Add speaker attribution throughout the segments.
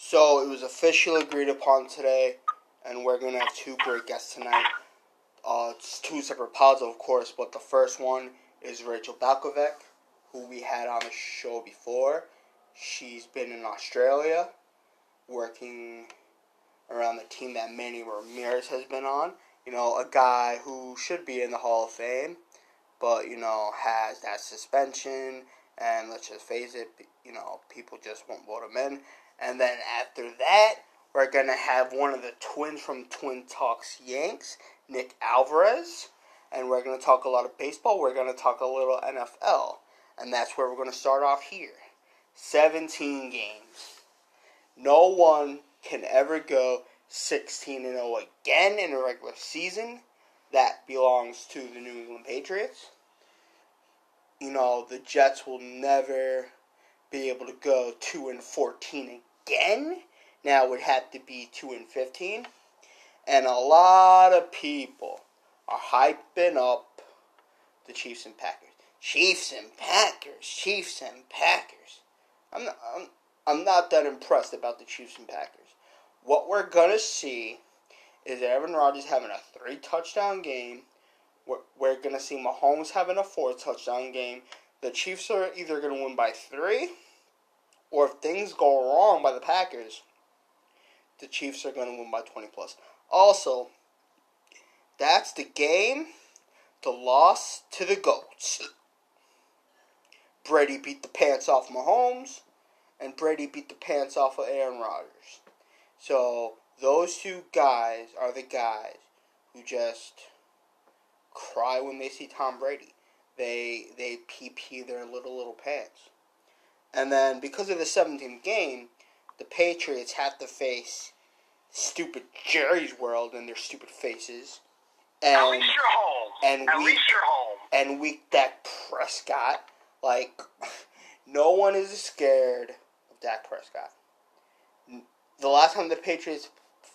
Speaker 1: So it was officially agreed upon today, and we're gonna have two great guests tonight. Uh, it's two separate pods, of course, but the first one is Rachel Balkovec, who we had on the show before. She's been in Australia, working around the team that Manny Ramirez has been on. You know, a guy who should be in the Hall of Fame, but you know has that suspension, and let's just face it, you know people just won't vote him in. And then after that, we're gonna have one of the twins from Twin Talks Yanks, Nick Alvarez, and we're gonna talk a lot of baseball. We're gonna talk a little NFL, and that's where we're gonna start off here. 17 games. No one can ever go 16 and 0 again in a regular season. That belongs to the New England Patriots. You know, the Jets will never be able to go 2 and 14 again. Now would have to be 2 and 15. And a lot of people are hyping up the Chiefs and Packers. Chiefs and Packers, Chiefs and Packers. I'm not, I'm, I'm not that impressed about the Chiefs and Packers. What we're going to see is Aaron Rodgers having a three touchdown game. We're, we're going to see Mahomes having a four touchdown game. The Chiefs are either going to win by three, or if things go wrong by the Packers, the Chiefs are going to win by 20 plus. Also, that's the game, the loss to the GOATs. Brady beat the pants off Mahomes, and Brady beat the pants off of Aaron Rodgers. So those two guys are the guys who just cry when they see Tom Brady. They they pee pee their little little pants. And then because of the 17th game, the Patriots have to face stupid Jerry's World and their stupid faces.
Speaker 2: And, At least you're home.
Speaker 1: And
Speaker 2: At
Speaker 1: weak,
Speaker 2: least you're home.
Speaker 1: And weak Dak Prescott. Like, no one is scared of Dak Prescott. The last time the Patriots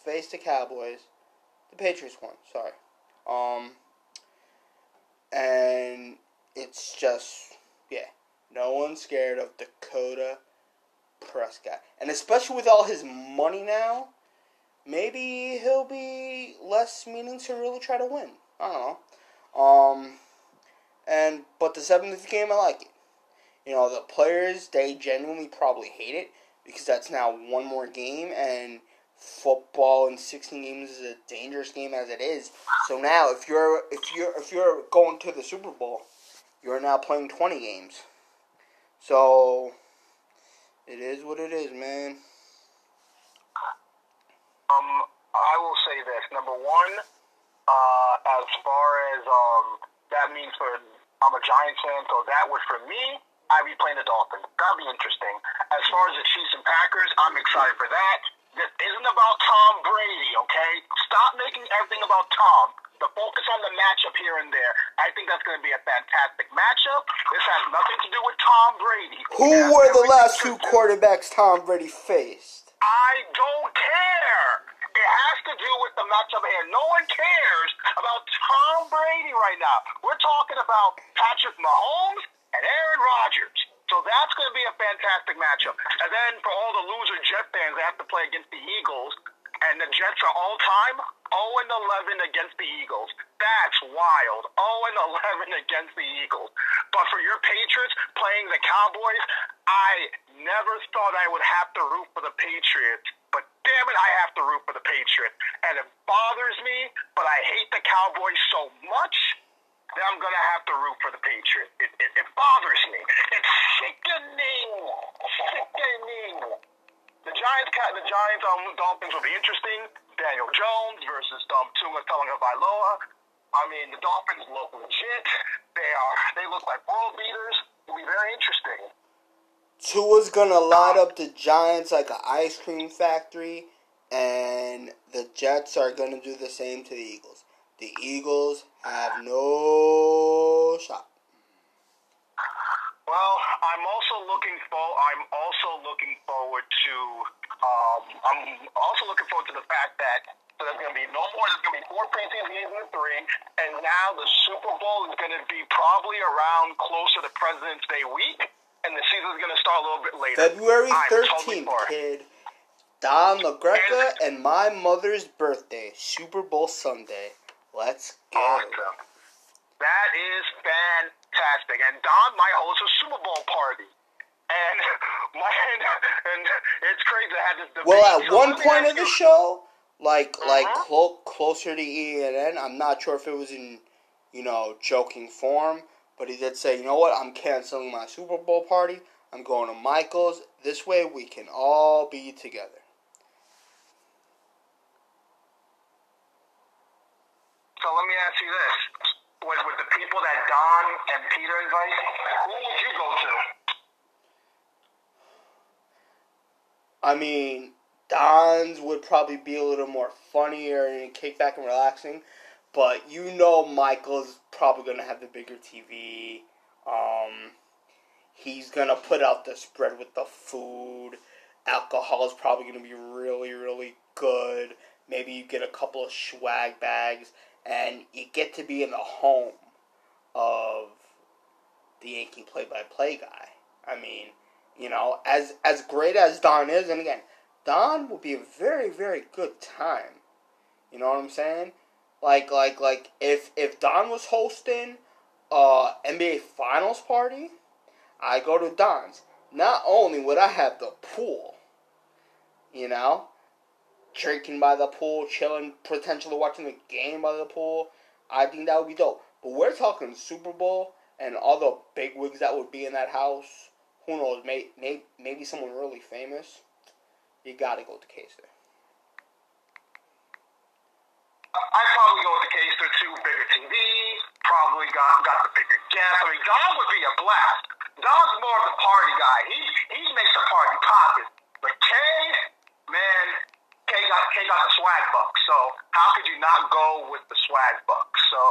Speaker 1: faced the Cowboys, the Patriots won. Sorry. Um, and it's just, yeah, no one's scared of Dakota Prescott. And especially with all his money now, maybe he'll be less meaning to really try to win. I don't know. Um, and but the seventh game, I like it. You know, the players they genuinely probably hate it because that's now one more game, and football in sixteen games is a dangerous game as it is. So now, if you're if you're if you're going to the Super Bowl, you're now playing twenty games. So it is what it is, man.
Speaker 2: Um, I will say this. Number one, uh, as far as um, that means for I'm a Giants fan, so that would for me. I'd be playing the Dolphins. That'd be interesting. As far as the Chiefs and Packers, I'm excited for that. This isn't about Tom Brady, okay? Stop making everything about Tom. The focus on the matchup here and there. I think that's going to be a fantastic matchup. This has nothing to do with Tom Brady.
Speaker 1: Who were the last two quarterbacks Tom Brady faced?
Speaker 2: I don't care. It has to do with the matchup here. No one cares about Tom Brady right now. We're talking about Patrick Mahomes and Aaron Rodgers. So that's going to be a fantastic matchup. And then for all the loser Jet fans, they have to play against the Eagles. And the Jets are all time 0 and 11 against the Eagles. That's wild. 0 and 11 against the Eagles. But for your Patriots playing the Cowboys, I never thought I would have to root for the Patriots. But damn it, I have to root for the Patriots. And it bothers me, but I hate the Cowboys so much that I'm going to have to root for the Patriots. It, it, it bothers me. It's sickening. Sickening. The Giants, the Giants um, Dolphins will be interesting. Daniel Jones versus um, Tua Tagovailoa. I mean, the Dolphins look legit. They are. They look like world beaters. It'll be very interesting.
Speaker 1: Tua's gonna light up the Giants like an ice cream factory, and the Jets are gonna do the same to the Eagles. The Eagles have no shot.
Speaker 2: Well, I'm also looking for. I'm also looking forward to. Um, I'm also looking forward to the fact that so there's going to be no more. There's going to be four preseason games than three, and now the Super Bowl is going to be probably around closer to President's Day week, and the season is going to start a little bit later.
Speaker 1: February thirteenth, totally kid. Don LaGreca and my mother's birthday, Super Bowl Sunday. Let's go.
Speaker 2: Awesome. That is fantastic. And Don might host a Super Bowl party. And my and it's crazy to have this debate.
Speaker 1: Well, at
Speaker 2: So
Speaker 1: one point of the show, like like
Speaker 2: Uh-huh.
Speaker 1: clo- closer to ENN, I'm not sure if it was in, you know, joking form, but he did say, you know what, I'm canceling my Super Bowl party. I'm going to Michael's. This way we can all be together.
Speaker 2: So let me ask you this: with, with the people that Don and Peter invite, who would you go to?
Speaker 1: I mean, Don's would probably be a little more funnier and kick back and relaxing, but you know Michael's probably gonna have the bigger TV. Um, he's gonna put out the spread with the food. Alcohol is probably gonna be really, really good. Maybe you get a couple of swag bags, and you get to be in the home of the Yankee play-by-play guy. I mean, you know, as as great as Don is, and again, Don will be a very very good time. You know what I'm saying? Like like like if if Don was hosting uh NBA Finals party, I go to Don's. Not only would I have the pool, you know, drinking by the pool, chilling, potentially watching the game by the pool. I think that would be dope. But we're talking Super Bowl and all the big wigs that would be in that house. Who knows? May, may, maybe someone really famous. You gotta go to Kaiser.
Speaker 2: I'd probably go with the case or two, bigger TV, probably got got the bigger guest. I mean, Don would be a blast. Don's more of the party guy. He he makes the party poppin'. But Kay, man, Kay got Kay got the swag buck. So how could you not go with the swag buck? So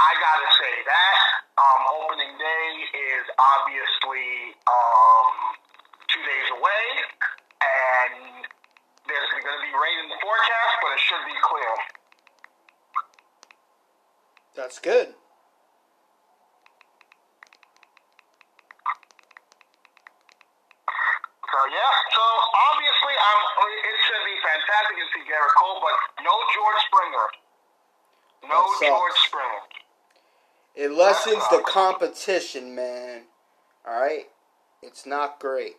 Speaker 2: I gotta say that um, opening day is obviously um, two days away, and there's going to be rain in the forecast, but it should be clear.
Speaker 1: That's good.
Speaker 2: So yeah, so obviously I'm. It should be fantastic to see Gerrit Cole, but no George Springer. No George Springer.
Speaker 1: It lessens the competition, man. Alright? It's not great.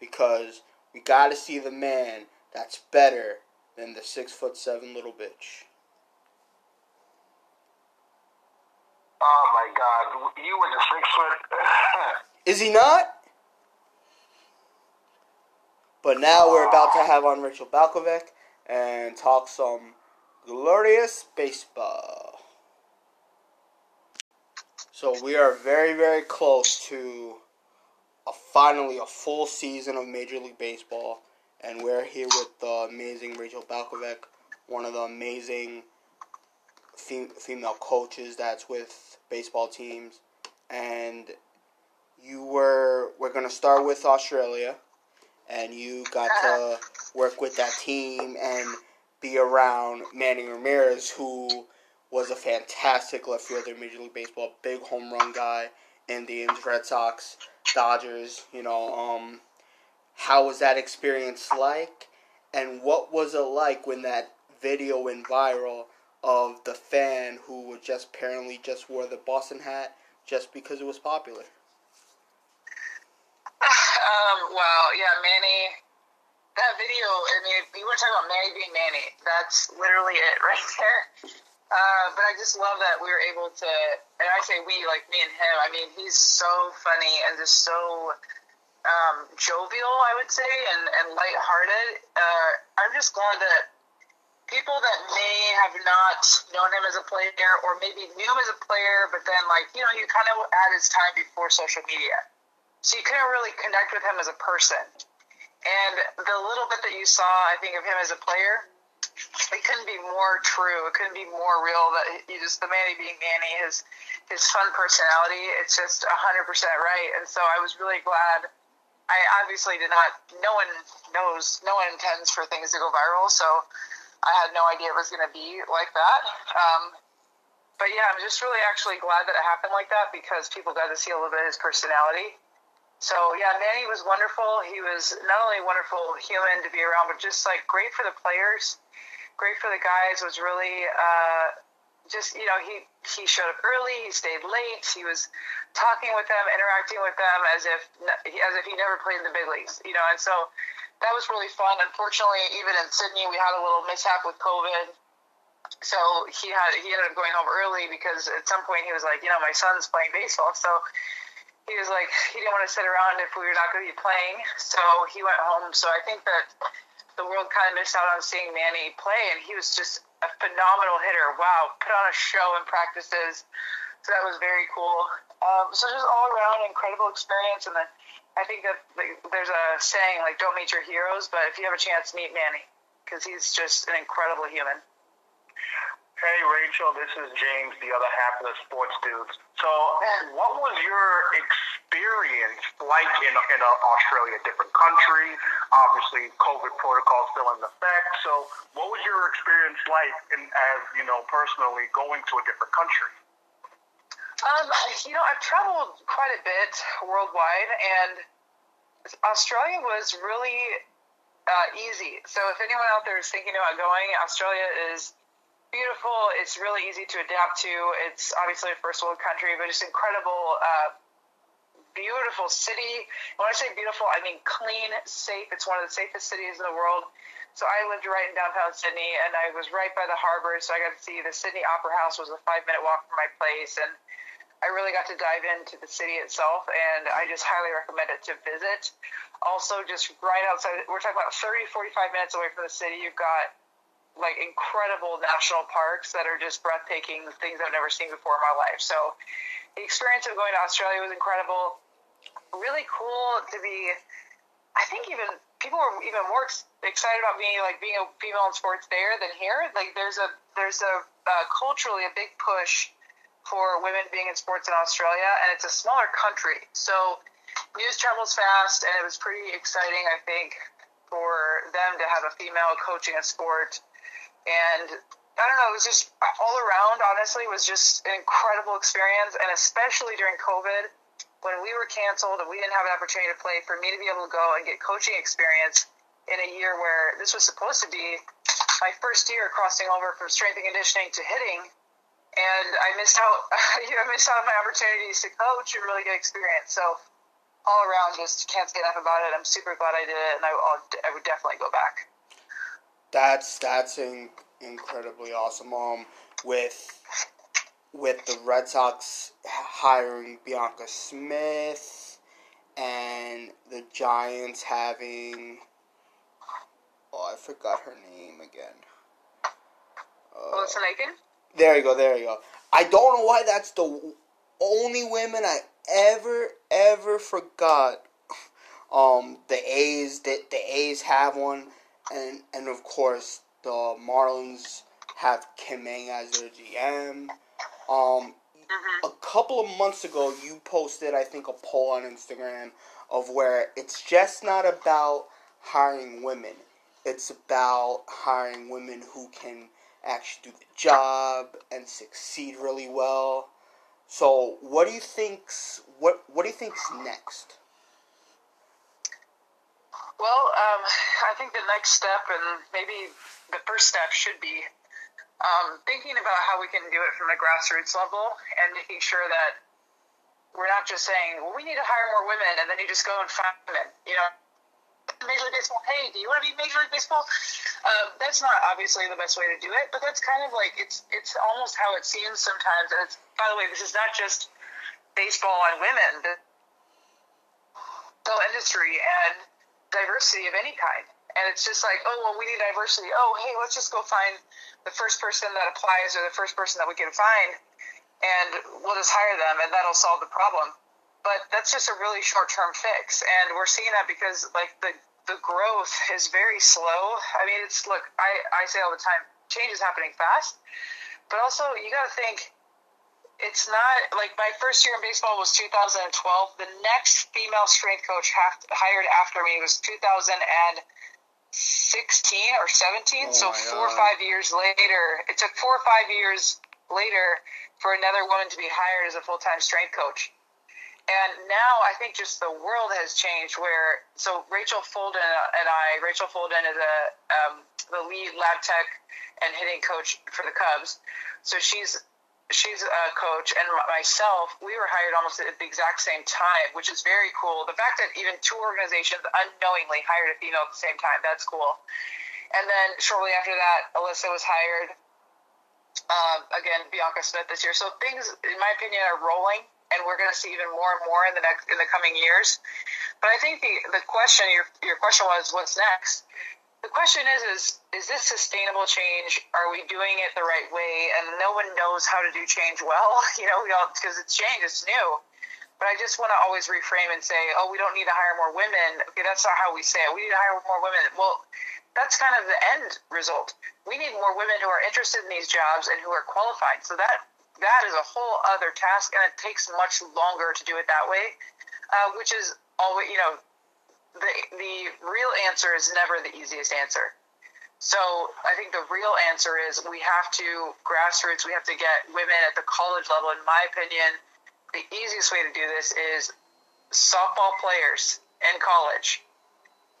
Speaker 1: Because we gotta see the man that's better than the six foot seven little bitch.
Speaker 2: Oh my God, you and the six foot.
Speaker 1: Is he not? But now we're about to have on Rachel Balkovec and talk some glorious baseball. So we are very, very close to a finally a full season of Major League Baseball, and we're here with the amazing Rachel Balkovec, one of the amazing fem- female coaches that's with baseball teams, and you were we're gonna start with Australia, and you got to work with that team and be around Manny Ramirez, who was a fantastic left fielder in Major League Baseball, big home run guy, Indians, Red Sox, Dodgers. You know, um, how was that experience like, and what was it like when that video went viral of the fan who just apparently just wore the Boston hat just because it was popular?
Speaker 3: Um, well, yeah, Manny. That video, I mean, if you want to talk about Manny being Manny, that's literally it right there. Uh, but I just love that we were able to, and I say we, like me and him. I mean, he's so funny and just so um, jovial, I would say, and, and lighthearted. Uh, I'm just glad that people that may have not known him as a player or maybe knew him as a player, but then, like, you know, you kind of had his time before social media. So you couldn't really connect with him as a person. And the little bit that you saw, I think, of him as a player, it couldn't be more true. It couldn't be more real. That he just the Manny being Manny, his his fun personality. It's just hundred percent right. And so I was really glad. I obviously did not. No one knows. No one intends for things to go viral. So I had no idea it was going to be like that. Um, but yeah, I'm just really actually glad that it happened like that because people got to see a little bit of his personality. So yeah, Manny was wonderful. He was not only a wonderful human to be around, but just like great for the players, great for the guys. Was really uh, just you know he he showed up early, he stayed late, he was talking with them, interacting with them as if as if he never played in the big leagues, you know. And so that was really fun. Unfortunately, even in Sydney, we had a little mishap with COVID. So he had he ended up going home early because at some point he was like, you know, my son's playing baseball, so he was like he didn't want to sit around if we were not going to be playing, so he went home. So I think that the world kind of missed out on seeing Manny play, and he was just a phenomenal hitter. Wow, put on a show in practices, so that was very cool. Um, so just all around incredible experience, and then I think that like, there's a saying like "Don't meet your heroes," but if you have a chance, meet Manny because he's just an incredible human.
Speaker 2: Hey, Rachel, this is James, the other half of the sports dudes. So, what was your experience like in, in Australia? Different country, obviously, COVID protocol still in effect. So, what was your experience like, in, as you know, personally, going to a different country?
Speaker 3: Um, you know, I've traveled quite a bit worldwide, and Australia was really uh, easy. So, if anyone out there is thinking about going, Australia is beautiful. It's really easy to adapt to. It's obviously a first world country, but it's incredible, uh, beautiful city. When I say beautiful, I mean clean, safe. It's one of the safest cities in the world. So I lived right in downtown Sydney, and I was right by the harbor, so I got to see the Sydney Opera House was a five minute walk from my place, and I really got to dive into the city itself, and I just highly recommend it to visit. Also, just right outside, we're talking about 30, 45 minutes away from the city, you've got like incredible national parks that are just breathtaking things I've never seen before in my life. So the experience of going to Australia was incredible. Really cool to be. I think even people were even more excited about being like being a female in sports there than here. Like there's a there's a uh, culturally a big push for women being in sports in Australia, and it's a smaller country, so news travels fast, and it was pretty exciting. I think for them to have a female coaching a sport and I don't know, it was just all around, honestly, was just an incredible experience. And especially during COVID, when we were canceled and we didn't have an opportunity to play, for me to be able to go and get coaching experience in a year where this was supposed to be my first year crossing over from strength and conditioning to hitting. And I missed out, you know, I missed out on my opportunities to coach and really get experience. So all around, just can't say enough about it. I'm super glad I did it, and I, I would definitely go back
Speaker 1: that's that's in, incredibly awesome. Um, with with the Red Sox hiring Bianca Smith and the Giants having oh I forgot her name again.
Speaker 3: Uh, Melissa.
Speaker 1: There you go. There you go. I don't know why that's the only women I ever ever forgot. Um, the A's that the A's have one and and of course the Marlins have Kim Ng as their GM. Um, mm-hmm. a couple of months ago, you posted I think a poll on Instagram of where it's just not about hiring women; it's about hiring women who can actually do the job and succeed really well. So, what do you think's what what do you think's next?
Speaker 3: Well, um, I think the next step, and maybe the first step, should be um, thinking about how we can do it from the grassroots level and making sure that we're not just saying, well, we need to hire more women, and then you just go and find them. You know, Major League Baseball, hey, do you want to be Major League Baseball? Um, that's not obviously the best way to do it, but that's kind of like it's it's almost how it seems sometimes. And it's by the way, this is not just baseball and women, the whole industry and diversity of any kind. And it's just like, oh, well, we need diversity. Oh, hey, let's just go find the first person that applies or the first person that we can find, and we'll just hire them, and that'll solve the problem. But that's just a really short term fix. And we're seeing that because, like, the, the growth is very slow. I mean, it's, look, I, I say all the time, change is happening fast. But also, you got to think, it's not like my first year in baseball was 2012. The next female strength coach hired after me was 2016 or 17. Oh so four God. or five years later, it took four or five years later for another woman to be hired as a full time strength coach. And now I think just the world has changed. Where so Rachel Folden and I, Rachel Folden is a um, the lead lab tech and hitting coach for the Cubs. So she's she's a coach, and myself, we were hired almost at the exact same time, which is very cool. The fact that even two organizations unknowingly hired a female at the same time, that's cool. And then shortly after that, Alyssa was hired. Um, again, Bianca Smith this year. So things, in my opinion, are rolling and we're going to see even more and more in the next in the coming years. But I think the the question your your question was what's next. The question is is is this sustainable change? Are we doing it the right way? And no one knows how to do change well. You know, we all because it's change, it's new. But I just want to always reframe and say, oh, we don't need to hire more women. Okay, that's not how we say it. We need to hire more women. Well, that's kind of the end result. We need more women who are interested in these jobs and who are qualified. So that that is a whole other task, and it takes much longer to do it that way. Uh, which is always, you know, the the real answer is never the easiest answer. So I think the real answer is we have to grassroots. We have to get women at the college level. In my opinion, the easiest way to do this is softball players in college.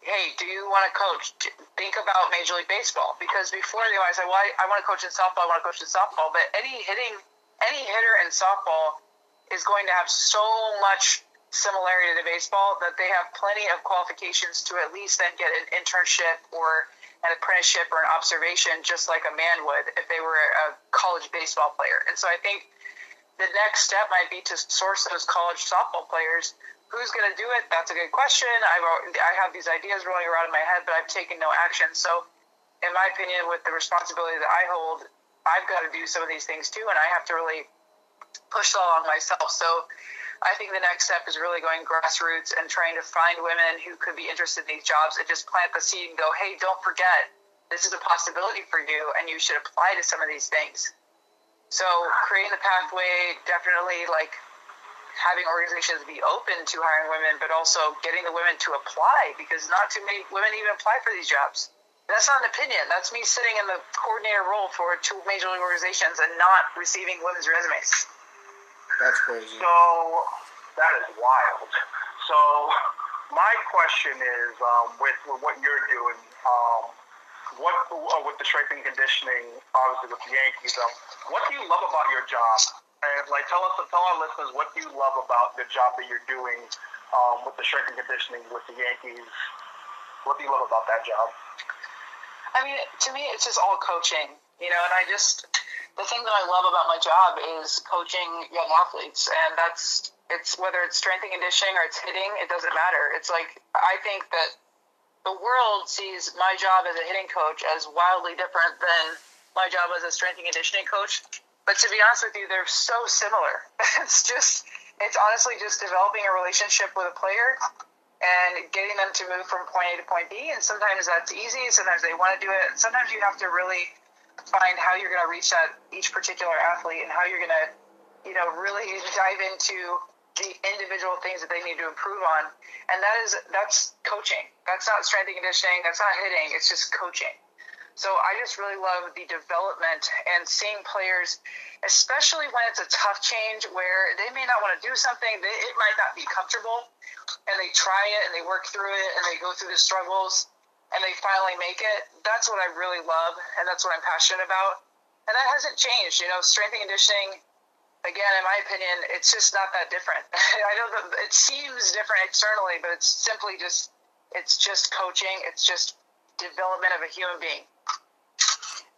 Speaker 3: Hey, do you want to coach? Think about Major League Baseball because before they always say, "Well, I, I want to coach in softball. I want to coach in softball." But any hitting any hitter in softball is going to have so much similarity to baseball that they have plenty of qualifications to at least then get an internship or an apprenticeship or an observation just like a man would if they were a college baseball player. And so I think the next step might be to source those college softball players. Who's going to do it? That's a good question. I've, I have these ideas rolling around in my head, but I've taken no action. So, in my opinion, with the responsibility that I hold, I've got to do some of these things too, and I have to really push along myself. So I think the next step is really going grassroots and trying to find women who could be interested in these jobs and just plant the seed and go, hey, don't forget, this is a possibility for you, and you should apply to some of these things. So creating the pathway, definitely like having organizations be open to hiring women, but also getting the women to apply because not too many women even apply for these jobs. That's not an opinion. That's me sitting in the coordinator role for two major league organizations and not receiving women's resumes.
Speaker 1: That's crazy.
Speaker 2: So that is wild. So my question is, um, with, with what you're doing, um, what uh, with the strength and conditioning, obviously with the Yankees, um, what do you love about your job? And like, tell us, tell our listeners, what do you love about the job that you're doing um, with the strength and conditioning with the Yankees? What do you love about that job?
Speaker 3: I mean, to me, it's just all coaching, you know, and I just, the thing that I love about my job is coaching young athletes. And that's, it's whether it's strength and conditioning or it's hitting, it doesn't matter. It's like, I think that the world sees my job as a hitting coach as wildly different than my job as a strength and conditioning coach. But to be honest with you, they're so similar. it's just, it's honestly just developing a relationship with a player and getting them to move from point A to point B. And sometimes that's easy, sometimes they want to do it, and sometimes you have to really find how you're going to reach that each particular athlete and how you're going to, you know, really dive into the individual things that they need to improve on. And that is that's coaching. That's not strength and conditioning. That's not hitting. It's just coaching. So I just really love the development and seeing players, especially when it's a tough change where they may not want to do something, they, it might not be comfortable, and they try it and they work through it and they go through the struggles and they finally make it. That's what I really love, and that's what I'm passionate about. And that hasn't changed. You know, strength and conditioning, again, in my opinion, it's just not that different. I know that it seems different externally, but it's simply just it's just coaching. It's just development of a human being.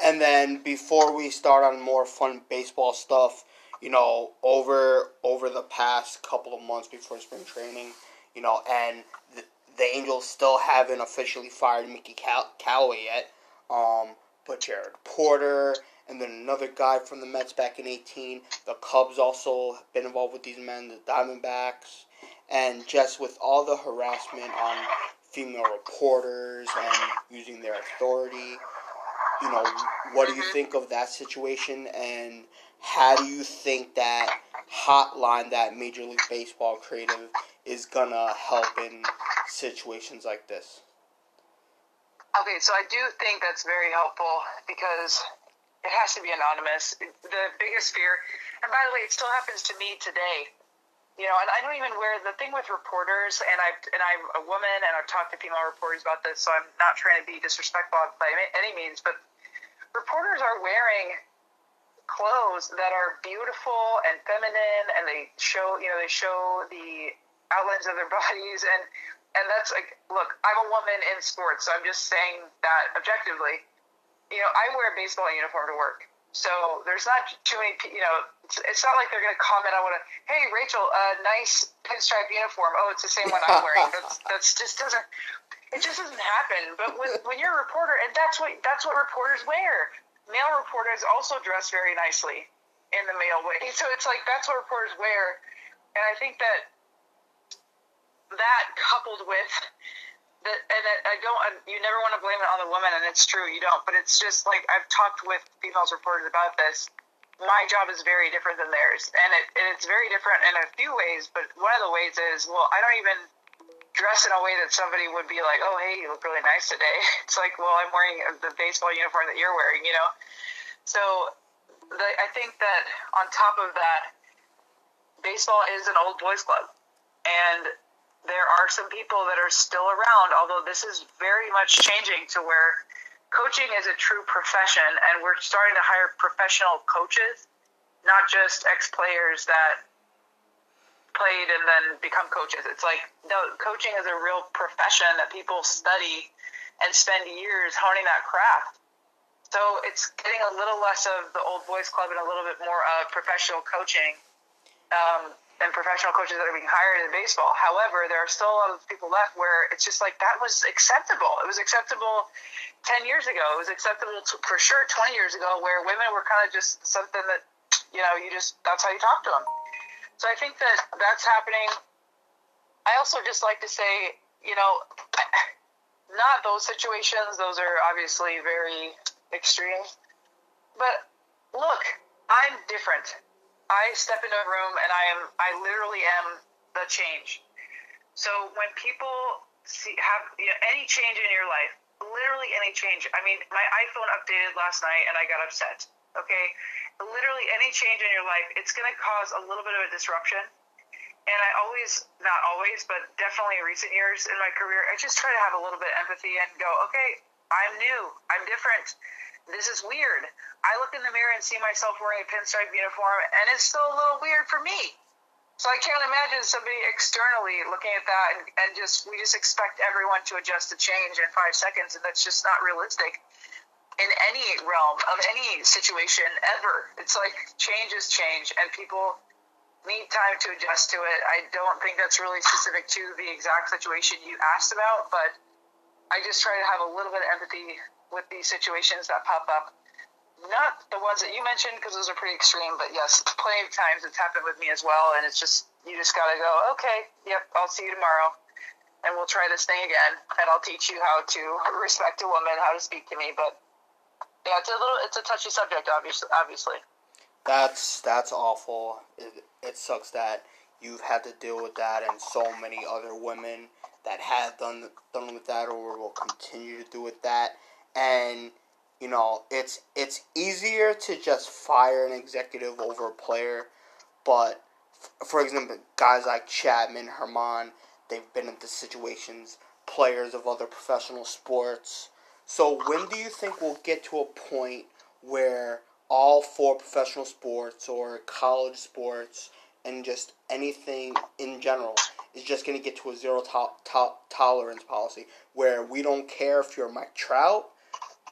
Speaker 1: And then before we start on more fun baseball stuff, you know, over over the past couple of months before spring training, you know, and the, the Angels still haven't officially fired Mickey Cal- Callaway yet. Um, but Jared Porter and then another guy from the Mets back in 18. The Cubs also been involved with these men, the Diamondbacks, and just with all the harassment on female reporters and using their authority you know, what do you think of that situation, and how do you think that hotline that Major League Baseball creative is gonna help in situations like this?
Speaker 3: Okay, so I do think that's very helpful because it has to be anonymous. The biggest fear, and by the way, it still happens to me today. you know, and I don't even wear the thing with reporters, and I and I'm a woman, and I've talked to female reporters about this, so I'm not trying to be disrespectful by any means, but reporters are wearing clothes that are beautiful and feminine, and they show, you know, they show the outlines of their bodies, and and that's like, look, I'm a woman in sports, so I'm just saying that objectively. You know, I wear a baseball uniform to work. So there's not too many, you know, it's, it's not like they're going to comment on what, a, hey, Rachel, a uh, nice pinstripe uniform. Oh, it's the same one I'm wearing. That's, that's just doesn't, it just doesn't happen. But when, when you're a reporter, and that's what, that's what reporters wear. Male reporters also dress very nicely in the male way. So it's like, that's what reporters wear. And I think that that coupled with that, and I don't. You never want to blame it on the woman, and it's true, you don't. But it's just like I've talked with females reporters about this. My job is very different than theirs, and it and it's very different in a few ways. But one of the ways is, well, I don't even dress in a way that somebody would be like, oh, hey, you look really nice today. It's like, well, I'm wearing the baseball uniform that you're wearing, you know. So the, I think that on top of that, baseball is an old boys club, and there are some people that are still around, although this is very much changing to where coaching is a true profession and we're starting to hire professional coaches, not just ex players that played and then become coaches. It's like no, coaching is a real profession that people study and spend years honing that craft. So it's getting a little less of the old boys club and a little bit more of professional coaching. Um, and professional coaches that are being hired in baseball. However, there are still a lot of people left where it's just like that was acceptable. It was acceptable 10 years ago. It was acceptable to, for sure 20 years ago where women were kind of just something that, you know, you just, that's how you talk to them. So I think that that's happening. I also just like to say, you know, not those situations. Those are obviously very extreme. But look, I'm different. I step into a room and I am I literally am the change. So when people see have you know, any change in your life, literally any change. I mean, my iPhone updated last night and I got upset. Okay, literally any change in your life, it's going to cause a little bit of a disruption. And I always, not always, but definitely in recent years in my career, I just try to have a little bit of empathy and go, okay, I'm new, I'm different this is weird. I look in the mirror and see myself wearing a pinstripe uniform, and it's still a little weird for me. So I can't imagine somebody externally looking at that and, and just we just expect everyone to adjust to change in five seconds, and that's just not realistic in any realm of any situation ever. It's like change is change, and people need time to adjust to it. I don't think that's really specific to the exact situation you asked about, but I just try to have a little bit of empathy with these situations that pop up. Not the ones that you mentioned because those are pretty extreme, but yes, plenty of times it's happened with me as well. And it's just you just gotta go, okay, yep, I'll see you tomorrow, and we'll try this thing again, and I'll teach you how to respect a woman, how to speak to me. But yeah, it's a little, it's a touchy subject, obviously. Obviously.
Speaker 1: That's that's awful. It, it sucks that you've had to deal with that, and so many other women that have done done with that or will continue to do with that and you know it's it's easier to just fire an executive over a player, but f- for example, guys like Chapman, Herman, they've been in the situations. Players of other professional sports. So when do you think we'll get to a point where all four professional sports or college sports and just anything in general is just going to get to a zero to- to- tolerance policy where we don't care if you're Mike Trout,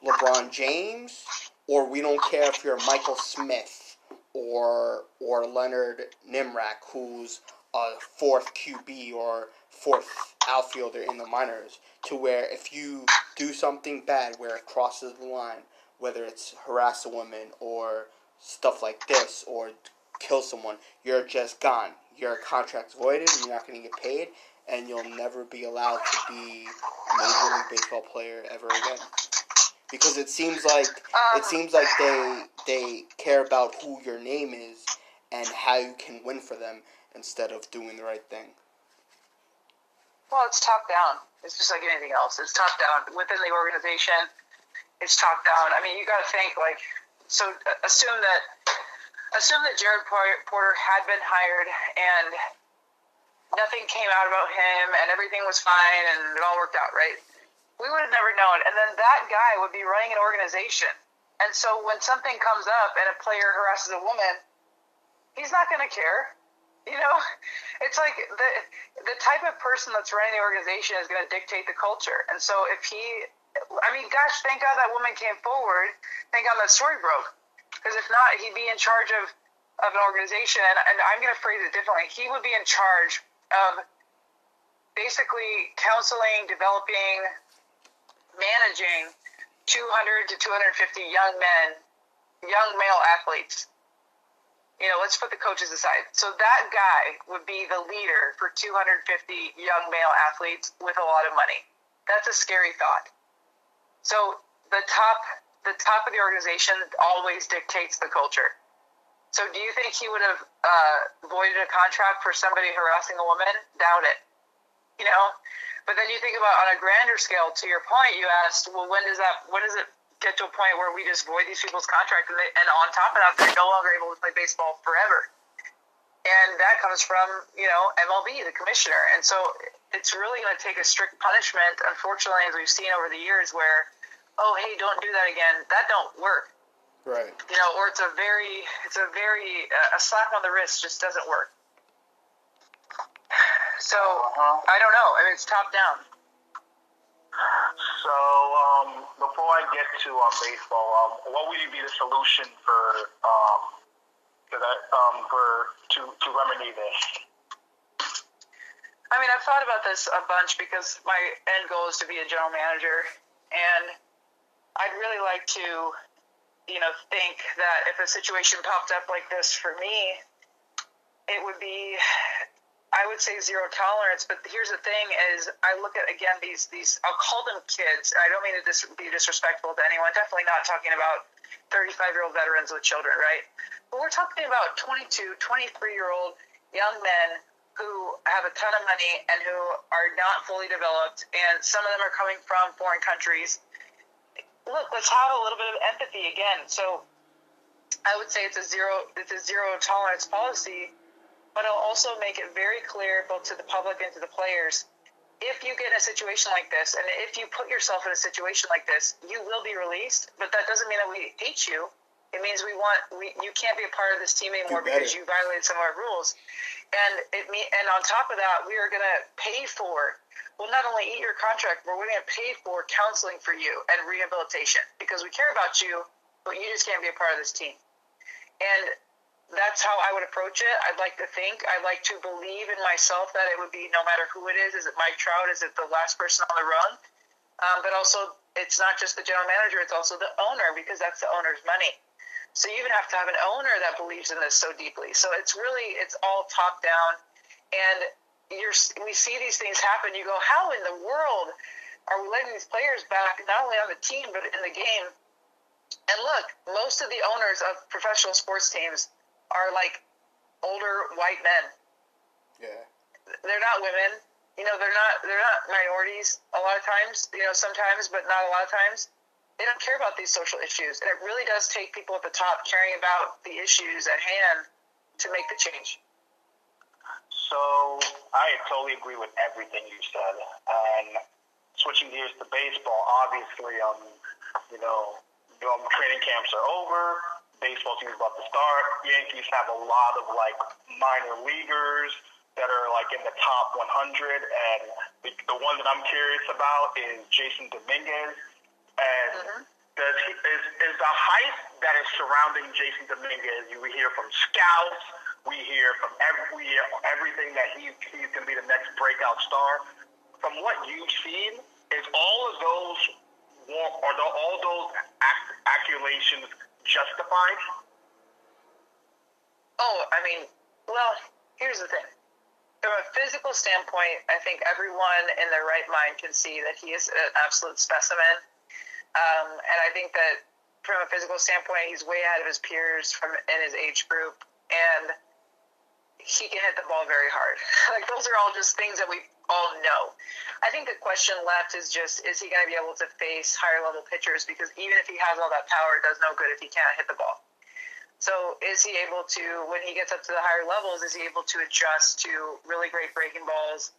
Speaker 1: LeBron James, or we don't care if you're Michael Smith or or Leonard Nimrak, who's a fourth QB or fourth outfielder in the minors, to where if you do something bad where it crosses the line, whether it's harass a woman or stuff like this or kill someone, you're just gone. Your contract's voided, and you're not going to get paid, and you'll never be allowed to be a Major League Baseball player ever again because it seems like um, it seems like they they care about who your name is and how you can win for them instead of doing the right thing.
Speaker 3: Well, it's top down. It's just like anything else. It's top down within the organization. It's top down. I mean, you got to think like so. Assume that assume that Jared Porter had been hired and nothing came out about him and everything was fine and it all worked out, right? We would have never known. And then that guy would be running an organization. And so when something comes up and a player harasses a woman, he's not going to care. You know, it's like the the type of person that's running the organization is going to dictate the culture. And so if he, I mean, gosh, thank God that woman came forward. Thank God that story broke. Because if not, he'd be in charge of of an organization. And, and I'm going to phrase it differently. He would be in charge of basically counseling, developing, managing 200 to 250 young men, young male athletes. You know, let's put the coaches aside. So that guy would be the leader for 250 young male athletes with a lot of money. That's a scary thought. So the top the top of the organization always dictates the culture. So do you think he would have uh, voided a contract for somebody harassing a woman? Doubt it. You know, but then you think about on a grander scale. To your point, you asked, well, when does that? When does it get to a point where we just void these people's contract, and, they, and on top of that, they're no longer able to play baseball forever? And that comes from you know MLB, the commissioner, and so it's really going to take a strict punishment. Unfortunately, as we've seen over the years, where oh hey, don't do that again. That don't work.
Speaker 1: Right.
Speaker 3: You know, or it's a very, it's a very, uh, a slap on the wrist just doesn't work. So
Speaker 2: Uh-huh.
Speaker 3: I don't know. I mean, it's top down.
Speaker 2: So, um, before I get to uh, baseball, um, what would be the solution for um, to that um, for to to remedy this?
Speaker 3: I mean, I've thought about this a bunch because my end goal is to be a general manager, and I'd really like to, you know, think that if a situation popped up like this for me, it would be, would say zero tolerance. But here's the thing: is I look at again these these I'll call them kids. I don't mean to dis- be disrespectful to anyone. Definitely not talking about 35 year old veterans with children, right? But we're talking about 22, 23 year old young men who have a ton of money and who are not fully developed, and some of them are coming from foreign countries. Look, let's have a little bit of empathy again. So, I would say it's a zero it's a zero tolerance policy, but I'll also make it very clear both to the public and to the players. If you get in a situation like this, and if you put yourself in a situation like this, you will be released. But that doesn't mean that we hate you. It means we want we you can't be a part of this team anymore because you violated some of our rules. And it me and on top of that, we are going to pay for well not only eat your contract, but we're going to pay for counseling for you and rehabilitation because we care about you, but you just can't be a part of this team. And that's how I would approach it. I'd like to think, I'd like to believe in myself that it would be no matter who it is. Is it Mike Trout? Is it the last person on the run? Um, but also, it's not just the general manager; it's also the owner because that's the owner's money. So you even have to have an owner that believes in this so deeply. So it's really, it's all top down, and you're we see these things happen. You go, how in the world are we letting these players back not only on the team but in the game? And look, most of the owners of professional sports teams are like older white men.
Speaker 1: Yeah.
Speaker 3: They're not women. You know, they're not they're not minorities a lot of times, you know, sometimes, but not a lot of times. They don't care about these social issues. And it really does take people at the top caring about the issues at hand to make the change.
Speaker 2: So I totally agree with everything you said. And switching gears to baseball, obviously, um, you know, um, training camps are over. Baseball season's about to start. Yankees have a lot of like minor leaguers that are like in the top 100, and the, the one that I'm curious about is Jasson Dominguez. And mm-hmm. does he, is is the hype that is surrounding Jasson Dominguez? You hear from scouts, we hear from every we hear everything that he he's going to be the next breakout star. From what you've seen, is all of those are the, all those ac- accolations justified?
Speaker 3: Oh, I mean, well, here's the thing. From a physical standpoint, I think everyone in their right mind can see that he is an absolute specimen. Um, and I think that from a physical standpoint, he's way ahead of his peers from in his age group, and he can hit the ball very hard. like those are all just things that we all know. I think the question left is just is he going to be able to face higher level pitchers? Because even if he has all that power, it does no good if he can't hit the ball. So is he able to, when he gets up to the higher levels, is he able to adjust to really great breaking balls?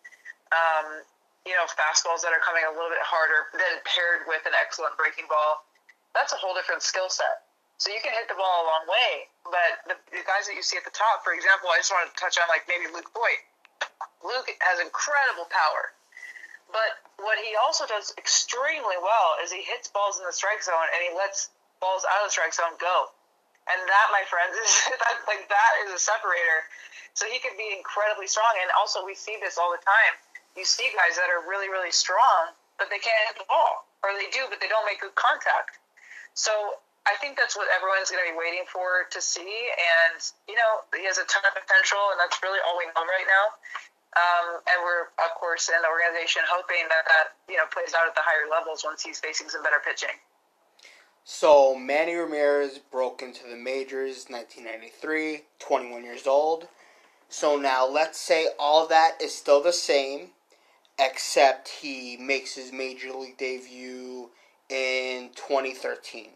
Speaker 3: Um, you know, fastballs that are coming a little bit harder, then paired with an excellent breaking ball. That's a whole different skill set. So you can hit the ball a long way, but the, the guys that you see at the top, for example, I just wanted to touch on like maybe Luke Voit. Luke has incredible power, but what he also does extremely well is he hits balls in the strike zone and he lets balls out of the strike zone go. And that, my friends, is that, like that is a separator. So he could be incredibly strong. And also, we see this all the time. You see guys that are really, really strong, but they can't hit the ball, or they do, but they don't make good contact. So I think that's what everyone's going to be waiting for to see. And you know, he has a ton of potential, and that's really all we know right now. Um, and we're, of course, in the organization hoping that that you know plays out at the higher levels once he's facing some better pitching.
Speaker 1: So Manny Ramirez broke into the majors 1993, 21 years old. So now let's say all that is still the same, except he makes his major league debut in 2013.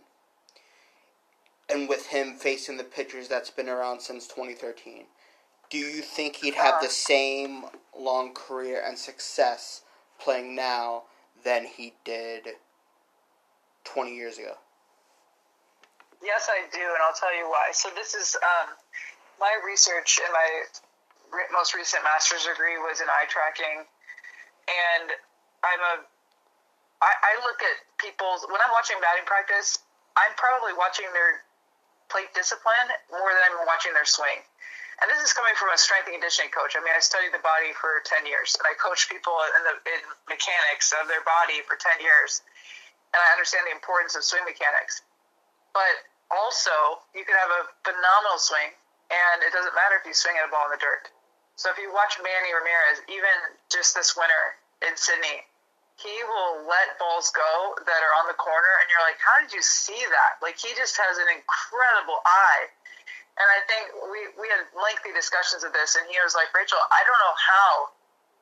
Speaker 1: And with him facing the pitchers that's been around since 2013, do you think he'd have the same long career and success playing now than he did 20 years ago?
Speaker 3: Yes, I do, and I'll tell you why. So this is um, my research and my re- most recent master's degree was in eye tracking, and I'm a I, I look at people's when I'm watching batting practice, I'm probably watching their plate discipline more than I'm watching their swing. And this is coming from a strength and conditioning coach. I mean, I studied the body for 10 years, and I coached people in the in mechanics of their body for 10 years, and I understand the importance of swing mechanics. But also, you can have a phenomenal swing, and it doesn't matter if you swing at a ball in the dirt. So if you watch Manny Ramirez, even just this winter in Sydney, he will let balls go that are on the corner, and you're like, how did you see that? Like he just has an incredible eye. And I think we we had lengthy discussions of this, and he was like, Rachel, I don't know how,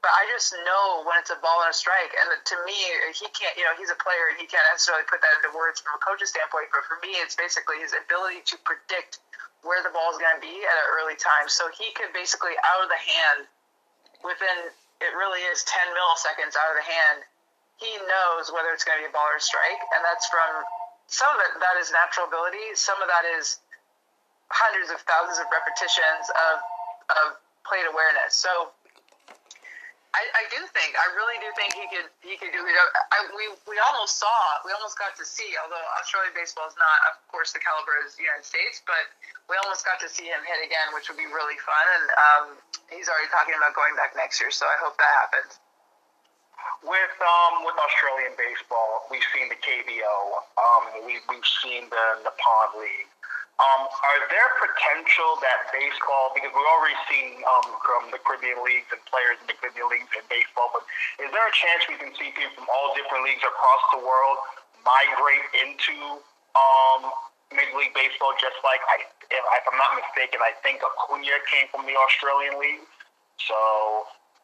Speaker 3: but I just know when it's a ball and a strike. And to me, he can't, you know, he's a player, and he can't necessarily put that into words from a coach's standpoint. But for me, it's basically his ability to predict where the ball is going to be at an early time. So he could basically out of the hand within it really is 10 milliseconds out of the hand. He knows whether it's going to be a ball or a strike, and that's from some of it. That is natural ability. Some of that is hundreds of thousands of repetitions of of plate awareness. So I, I do think I really do think he could he could do it. I, we we almost saw we almost got to see although Australian baseball is not of course the caliber as the United States, but we almost got to see him hit again, which would be really fun. And um, he's already talking about going back next year, so I hope that happens.
Speaker 2: With um with Australian baseball, we've seen the KBO, um we we've seen the Nippon League. Um, are there potential that baseball, because we've already seen um, from the Caribbean leagues and players in the Caribbean leagues in baseball, but is there a chance we can see people from all different leagues across the world migrate into um, Major League Baseball? Just like I, if, if I'm not mistaken, I think Acuna came from the Australian league. So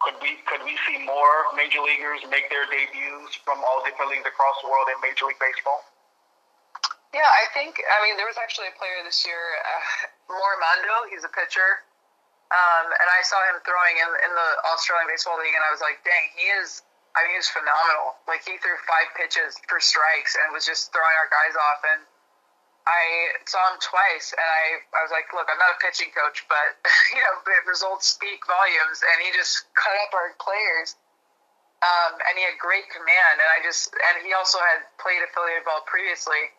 Speaker 2: could we could we see more major leaguers make their debuts from all different leagues across the world in Major League Baseball?
Speaker 3: Yeah, I think. I mean, there was actually a player this year, uh, Morimando. He's a pitcher, um, and I saw him throwing in, in the Australian Baseball League, and I was like, dang, he is. I mean, he was phenomenal. Like he threw five pitches for strikes and was just throwing our guys off. And I saw him twice, and I I was like, look, I'm not a pitching coach, but you know, the results speak volumes, and he just cut up our players. Um, and he had great command, and I just and he also had played affiliated ball previously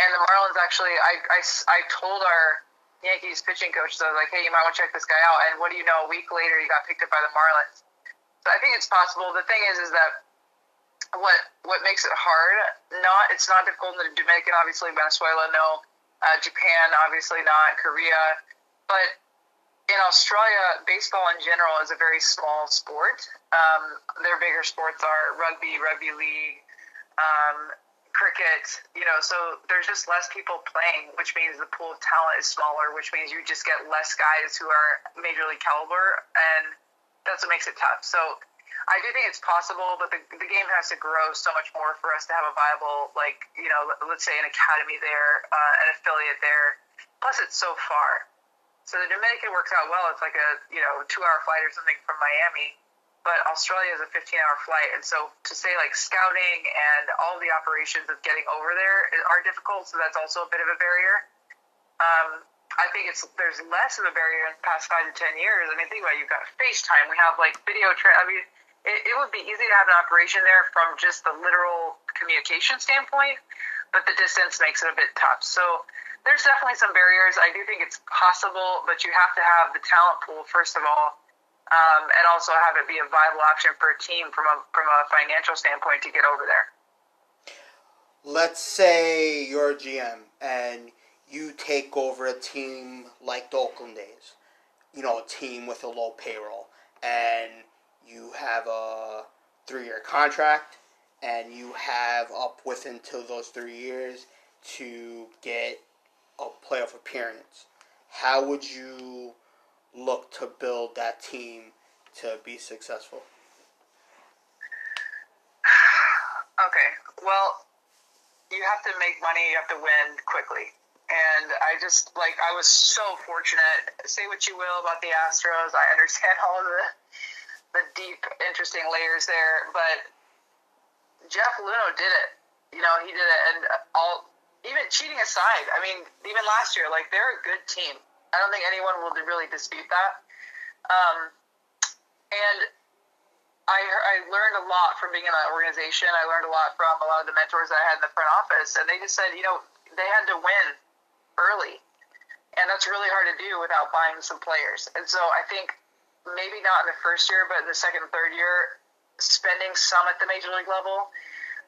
Speaker 3: and the Marlins actually, I, I, I told our Yankees pitching coach, so I was like, hey, you might want to check this guy out. And what do you know? A week later, he got picked up by the Marlins. So I think it's possible. The thing is, is that what what makes it hard? Not it's not difficult in the Dominican, obviously Venezuela, no. Uh, Japan, obviously not. Korea, but in Australia, baseball in general is a very small sport. Um, their bigger sports are rugby, rugby league, um, cricket, you know, so there's just less people playing, which means the pool of talent is smaller, which means you just get less guys who are major league caliber, and that's what makes it tough. So I do think it's possible, but the, the game has to grow so much more for us to have a viable, like, you know, let's say an academy there, uh, an affiliate there. Plus, it's so far. So the Dominican works out well. It's like a you know two hour flight or something from Miami, but Australia is a 15 hour flight. And so to say like scouting and all the operations of getting over there are difficult. So that's also a bit of a barrier. Um, I think it's there's less of a barrier in the past five to ten years. I mean, think about it. You've got FaceTime. We have like video. Tra- I mean, it, it would be easy to have an operation there from just the literal communication standpoint, but the distance makes it a bit tough. So there's definitely some barriers. I do think it's possible, but you have to have the talent pool first of all, um, and also have it be a viable option for a team from a from a financial standpoint to get over there.
Speaker 1: Let's say you're a GM and you take over a team like the Oakland A's, you know, a team with a low payroll, and you have a three-year contract, and you have up with until those three years to get a playoff appearance, how would you look to build that team to be successful?
Speaker 3: Okay, well, you have to make money, you have to win quickly. And I just, like, I was so fortunate. Say what you will about the Astros, I understand all of the, the deep, interesting layers there, but Jeff Luhnow did it. You know, he did it, and all even cheating aside, I mean, even last year, like they're a good team. I don't think anyone will really dispute that. Um, and I I learned a lot from being in that organization. I learned a lot from a lot of the mentors I had in the front office, and they just said, you know, they had to win early, and that's really hard to do without buying some players. And so I think maybe not in the first year, but in the second and third year, spending some at the major league level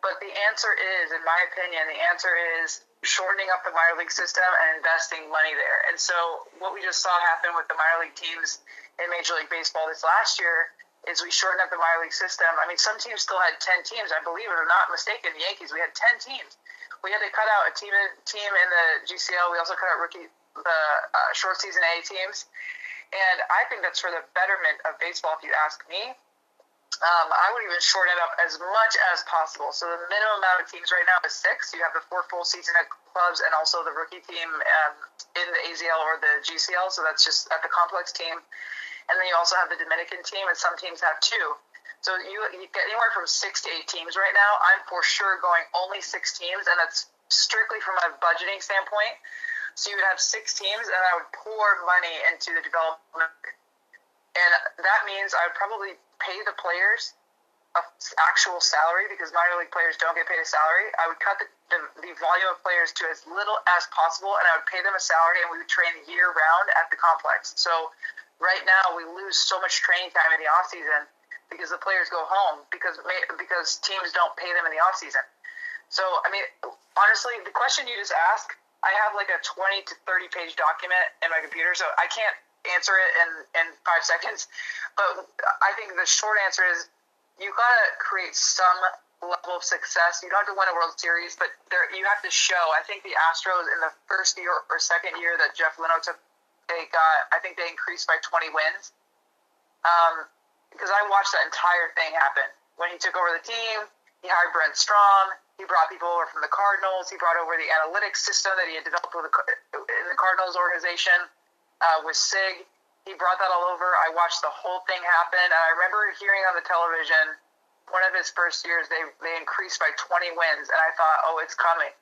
Speaker 3: but the answer is, in my opinion, the answer is shortening up the minor league system and investing money there. And so what we just saw happen with the minor league teams in Major League Baseball this last year is we shortened up the minor league system. I mean, some teams still had 10 teams. I believe it or not mistaken, the Yankees, we had 10 teams. We had to cut out a team team in the GCL. We also cut out rookie the uh, short season A teams. And I think that's for the betterment of baseball, if you ask me. Um, I would even shorten it up as much as possible. So the minimum amount of teams right now is six. You have the four full season clubs and also the rookie team um, in the AZL or the GCL. So that's just at the complex team. And then you also have the Dominican team, and some teams have two. So you, you get anywhere from six to eight teams right now. I'm for sure going only six teams, and that's strictly from a budgeting standpoint. So you would have six teams, and I would pour money into the development. And that means I would probably pay the players a actual salary because minor league players don't get paid a salary. I would cut the, the, the, volume of players to as little as possible, and I would pay them a salary, and we would train year round at the complex. So right now we lose so much training time in the off season because the players go home because because teams don't pay them in the off season. So I mean, honestly, the question you just asked, I have like a 20 to 30 page document in my computer, so I can't answer it in, in five seconds. But I think the short answer is you got to create some level of success. You don't have to win a World Series, but there you have to show. I think the Astros in the first year or second year that Jeff Luhnow took, they got. I think they increased by 20 wins. Um, because I watched that entire thing happen when he took over the team. He hired Brent Strom. He brought people over from the Cardinals. He brought over the analytics system that he had developed with the, in the Cardinals organization uh, with Sig. He brought that all over. I watched the whole thing happen, and I remember hearing on the television one of his first years they they increased by 20 wins, and I thought, oh, it's coming.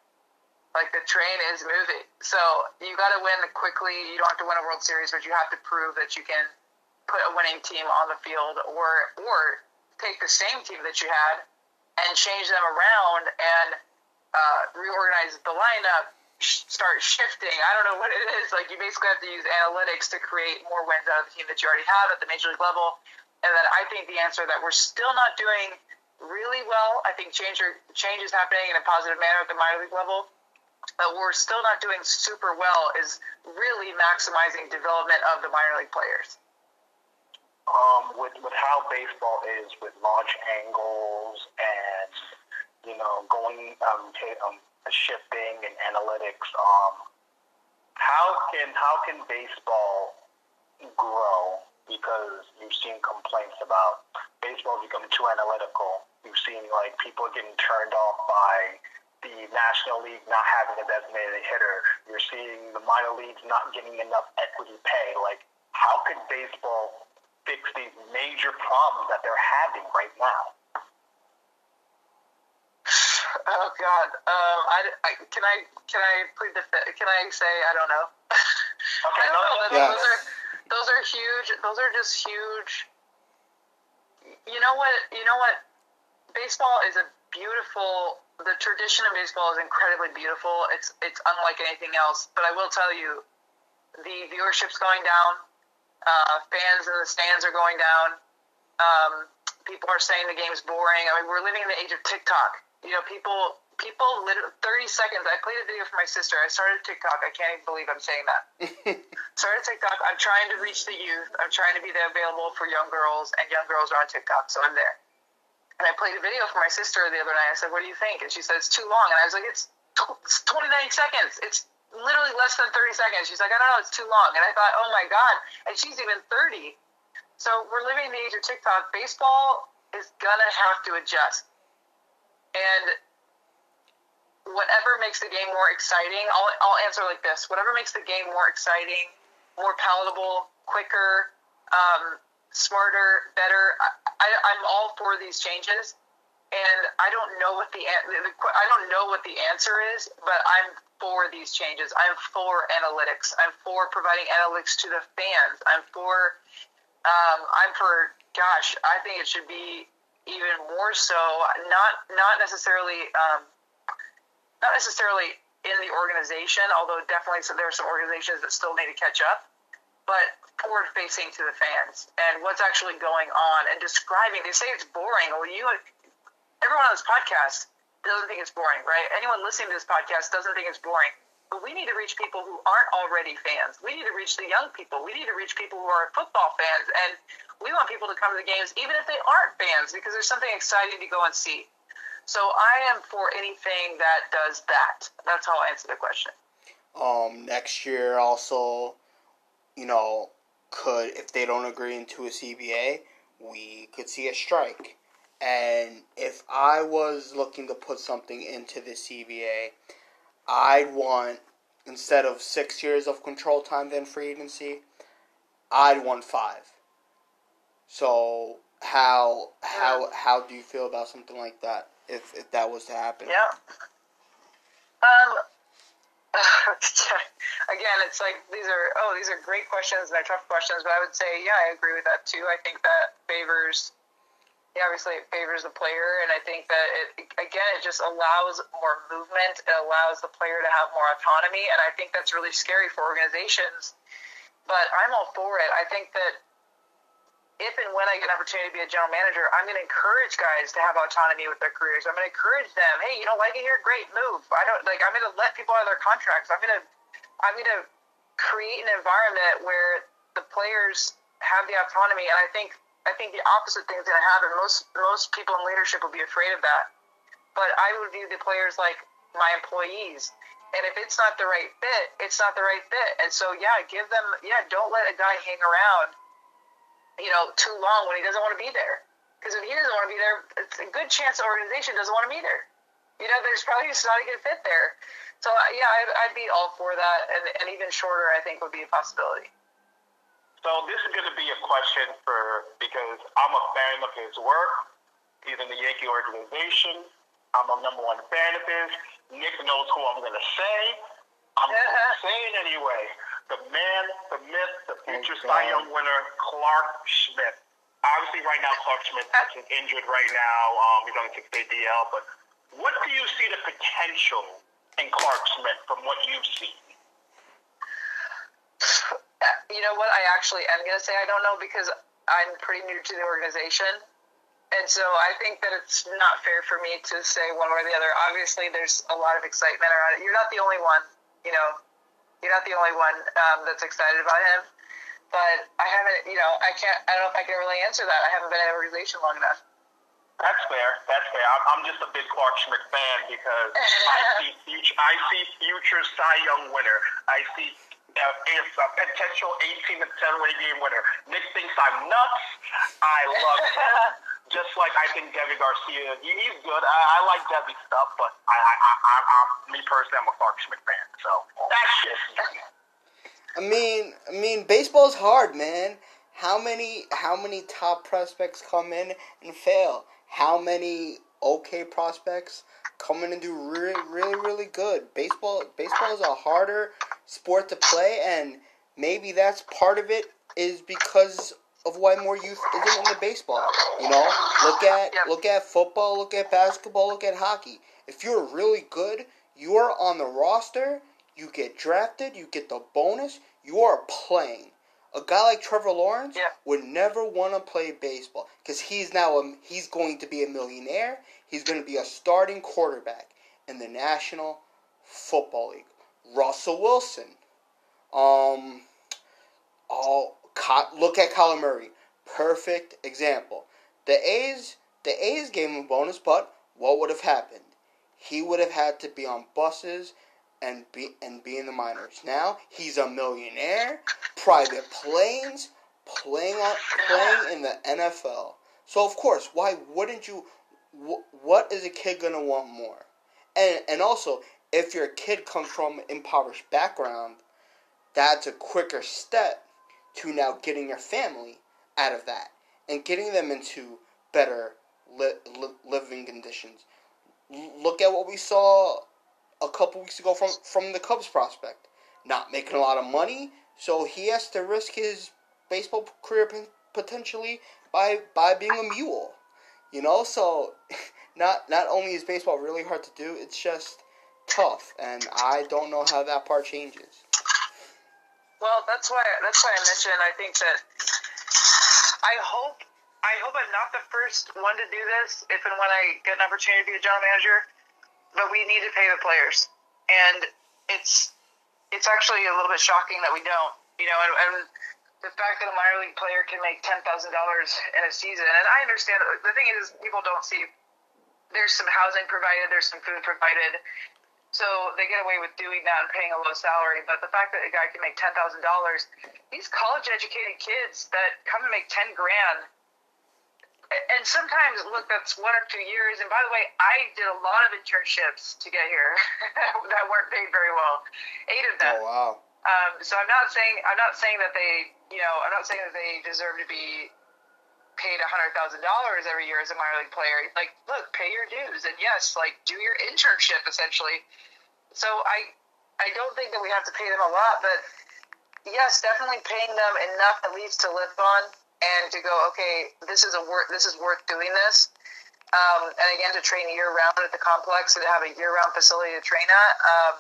Speaker 3: Like the train is moving. So you got to win quickly. You don't have to win a World Series, but you have to prove that you can put a winning team on the field, or or take the same team that you had and change them around and uh, reorganize the lineup, start shifting. I don't know what it is. Like you basically have to use analytics to create more wins out of the team that you already have at the major league level. And then I think the answer that we're still not doing really well. I think change change is happening in a positive manner at the minor league level. But we're still not doing super well is really maximizing development of the minor league players.
Speaker 2: Um, with with how baseball is with launch angles going um, um shifting and analytics. Um, how can how can baseball grow? Because you've seen complaints about baseball becoming too analytical. You've seen like people getting turned off by the National League not having a designated hitter. You're seeing the minor leagues not getting enough equity pay. Like, how could baseball fix these major problems that they're having right now?
Speaker 3: Oh God, um, I, I, can I can I plead the can I say I don't know?
Speaker 2: Okay,
Speaker 3: I don't know.
Speaker 2: no,
Speaker 3: Those,
Speaker 1: Yes.
Speaker 3: those are those are huge. Those are just huge. You know what? You know what? Baseball is a beautiful. The tradition of baseball is incredibly beautiful. It's it's unlike anything else. But I will tell you, the viewership's going down. Uh, fans in the stands are going down. Um, people are saying the game's boring. I mean, we're living in the age of TikTok. You know, people people literally 30 seconds. I played a video for my sister. I started TikTok. I can't even believe I'm saying that. started TikTok. I'm trying to reach the youth. I'm trying to be there available for young girls, and young girls are on TikTok, so I'm there. And I played a video for my sister the other night. I said, "What do you think?" And she said, "It's too long." And I was like, "It's, it's 29 seconds. It's literally less than 30 seconds." She's like, "I don't know. It's too long." And I thought, "Oh my god!" And she's even 30. So we're living in the age of TikTok. Baseball is gonna have to adjust, and whatever makes the game more exciting, I'll, I'll answer like this: whatever makes the game more exciting, more palatable, quicker, um, smarter, better. I, I'm all for these changes, and I don't know what the, the I don't know what the answer is, but I'm for these changes. I'm for analytics. I'm for providing analytics to the fans. I'm for um, I'm for gosh. I think it should be even more so. Not not necessarily. Um, not necessarily in the organization, although definitely so there are some organizations that still need to catch up, but forward facing to the fans and what's actually going on and describing. They say it's boring. Well, you, everyone on this podcast doesn't think it's boring, right? Anyone listening to this podcast doesn't think it's boring. But we need to reach people who aren't already fans. We need to reach the young people. We need to reach people who are football fans. And we want people to come to the games even if they aren't fans because there's something exciting to go and see. So I am for anything that does that. That's how I answer the question.
Speaker 1: um, next year also, you know, could if they don't agree into a CBA, we could see a strike. And if I was looking to put something into the CBA, I'd want instead of six years of control time then free agency, I'd want five. So how how how do you feel about something like that if if that was to happen?
Speaker 3: Yeah. Um. again, it's like these are oh these are great questions and they're tough questions, but I would say yeah I agree with that too. I think that favors. Obviously it favors the player, and I think that it again it just allows more movement. It allows the player to have more autonomy, and I think that's really scary for organizations. But I'm all for it. I think that if and when I get an opportunity to be a general manager, I'm going to encourage guys to have autonomy with their careers. I'm going to encourage them. Hey, you don't like it here? Great, move. I don't like. I'm going to let people out of their contracts. I'm going to, I'm going to create an environment where the players have the autonomy. And I think, I think the opposite thing is going to happen. Most most people in leadership will be afraid of that. But I would view the players like my employees. And if it's not the right fit, it's not the right fit. And so, yeah, give them, yeah, don't let a guy hang around you know, too long when he doesn't want to be there. Because if he doesn't want to be there, it's a good chance the organization doesn't want to be there. You know, there's probably just not a good fit there. So yeah, I'd, I'd be all for that, and, and even shorter, I think, would be a possibility.
Speaker 2: So this is going to be a question for because I'm a fan of his work. He's in the Yankee organization. I'm a number one fan of his. Nick knows who I'm going to say. I'm going to say it anyway. The man, the myth, the future. Cy Young winner, Clarke Schmidt. Obviously, right now, Clarke Schmidt is injured right now. Um, he's on a six-day DL. But what do you see the potential in Clarke Schmidt from what you've seen?
Speaker 3: You know what? I actually am going to say I don't know because I'm pretty new to the organization. And so I think that it's not fair for me to say one way or the other. Obviously, there's a lot of excitement around it. You're not the only one, you know, you're not the only one um, that's excited about him. But I haven't, you know, I can't, I don't know if I can really answer that. I haven't been in an organization long enough.
Speaker 2: That's fair. That's fair. I'm, I'm just a big Clarke Schmidt fan because I see future. I see future Cy Young winner. I see uh, it's a potential 18 to 10 win game winner. Nick thinks I'm nuts. I love him. just like I think Deivi Garcia, he's good. I, I like Deivi stuff, but I, I, I, I, I'm, me personally, I'm a Clarke Schmidt fan. So that's just me.
Speaker 1: I mean, I mean, baseball's hard, man. How many, how many top prospects come in and fail? How many okay prospects come in and do really, really, really good? Baseball, baseball is a harder sport to play, and maybe that's part of it is because of why more youth isn't into baseball. You know, look at look at football, look at basketball, look at hockey. If you're really good, you are on the roster. You get drafted. You get the bonus. You are playing. A guy like Trevor Lawrence
Speaker 3: Yeah.
Speaker 1: would never want to play baseball because he's now a, he's going to be a millionaire. He's going to be a starting quarterback in the National Football League. Russell Wilson. Um. Ky- look at Kyler Murray. Perfect example. The A's, the A's gave him a bonus, but what would have happened? He would have had to be on buses and be and be in the minors. Now he's a millionaire, private planes, playing playing in the NFL. So of course, why wouldn't you? Wh- what is a kid gonna want more? And and also, if your kid comes from an impoverished background, that's a quicker step to now getting your family out of that and getting them into better li- li- living conditions. L- look at what we saw a couple weeks ago from from the Cubs prospect, not making a lot of money, so he has to risk his baseball career potentially by by being a mule. You know, so not not only is baseball really hard to do, it's just tough, and I don't know how that part changes.
Speaker 3: Well, that's why that's why I mentioned. I think that I hope I hope I'm not the first one to do this. If and when I get an opportunity to be a general manager, but we need to pay the players, and it's it's actually a little bit shocking that we don't. You know, and, and the fact that a minor league player can make ten thousand dollars in a season, and I understand. The thing is, people don't see there's some housing provided, there's some food provided. So they get away with doing that and paying a low salary. But the fact that a guy can make ten thousand dollars, these college educated kids that come and make ten grand, and sometimes look, that's one or two years. And by the way, I did a lot of internships to get here that weren't paid very well. Eight of them.
Speaker 1: Oh wow.
Speaker 3: Um, so I'm not saying I'm not saying that they, you know, I'm not saying that they deserve to be paid hundred thousand dollars every year as a minor league player. Like, look, pay your dues, and yes, like do your internship essentially. So I, I don't think that we have to pay them a lot, but yes, definitely paying them enough at least to live on and to go, okay, this is a worth, this is worth doing this. Um, and again, to train year round at the complex and to have a year round facility to train at. Um,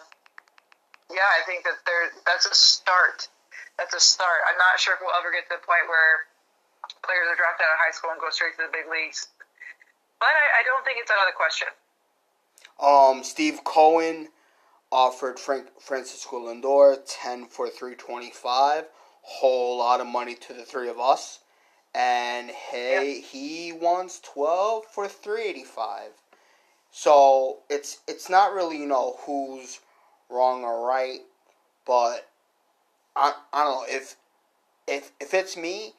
Speaker 3: yeah, I think that there that's a start. That's a start. I'm not sure if we'll ever get to the point where players are drafted out of high school and go straight to the big leagues. But I, I don't think it's out of the question.
Speaker 1: Um, Steve Cohen offered Frank Francisco Lindor ten for three twenty five. Whole lot of money to the three of us. And hey, he wants twelve for three eighty five. So it's it's not really you know who's wrong or right, but I I don't know if if if it's me,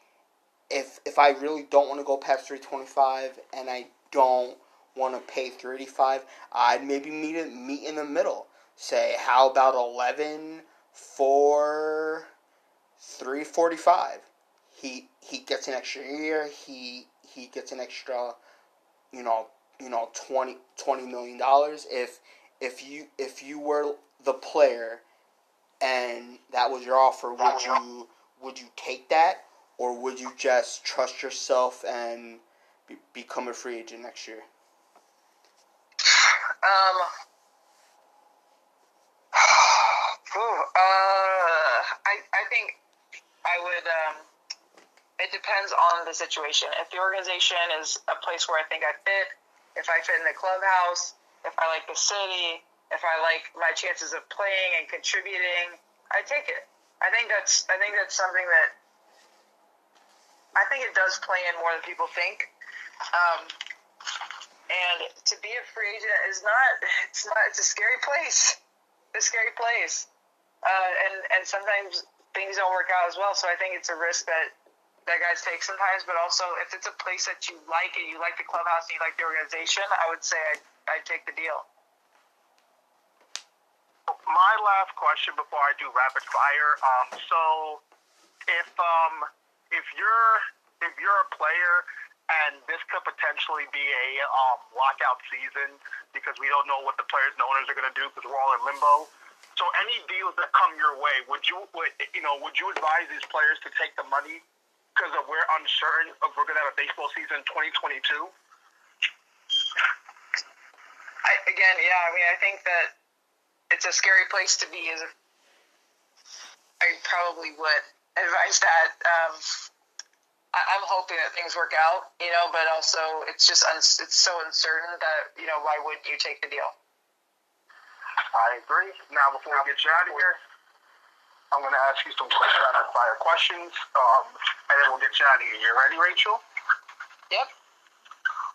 Speaker 1: if if I really don't want to go past three twenty five and I don't want to pay three eighty five, I'd maybe meet it meet in the middle. Say how about eleven for three forty five? He he gets an extra year. He he gets an extra, you know you know 20, 20 million dollars. If if you if you were the player and that was your offer, would you would you take that or would you just trust yourself and be, become a free agent next year?
Speaker 3: Um. Uh, I I think I would. Um, it depends on the situation. If the organization is a place where I think I fit, if I fit in the clubhouse, if I like the city, if I like my chances of playing and contributing, I take it. I think that's I think that's something that I think it does play in more than people think. Um, and to be a free agent is not it's not it's a scary place. It's a scary place. Uh, and and sometimes things don't work out as well. So I think it's a risk that that guys take sometimes, but also if it's a place that you like and you like the clubhouse and you like the organization, I would say I'd, I'd take the deal.
Speaker 2: My last question before I do rapid fire. Um, so if um, if you're if you're a player and this could potentially be a um, lockout season because we don't know what the players and owners are going to do because we're all in limbo. So any deals that come your way, would you would, you know would you advise these players to take the money because we're uncertain if we're going to have a baseball season in 2022?
Speaker 3: I, again, yeah, I mean, I think that it's a scary place to be. Is I probably would advise that. Um, I, I'm hoping that things work out, you know, but also it's just un, it's so uncertain that you know why wouldn't you take the deal?
Speaker 2: I agree. Now, before we get you out of here, I'm going to ask you some quick rapid fire questions, um, and then we'll get you out of here. You ready, Rachel?
Speaker 3: Yep.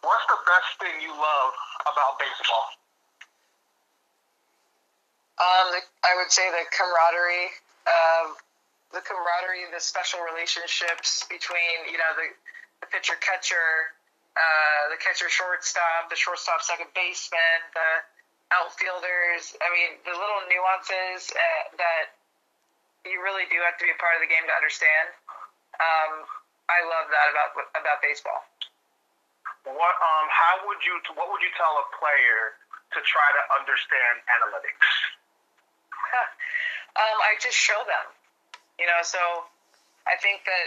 Speaker 2: What's the best thing you love about baseball?
Speaker 3: Um, I would say the camaraderie, uh, the camaraderie, the special relationships between you know the, the pitcher catcher, uh, the catcher shortstop, the shortstop second baseman, the outfielders. I mean, the little nuances uh, that you really do have to be a part of the game to understand. Um, I love that about about baseball.
Speaker 2: What um how would you what would you tell a player to try to understand analytics?
Speaker 3: um, I just show them, you know. So I think that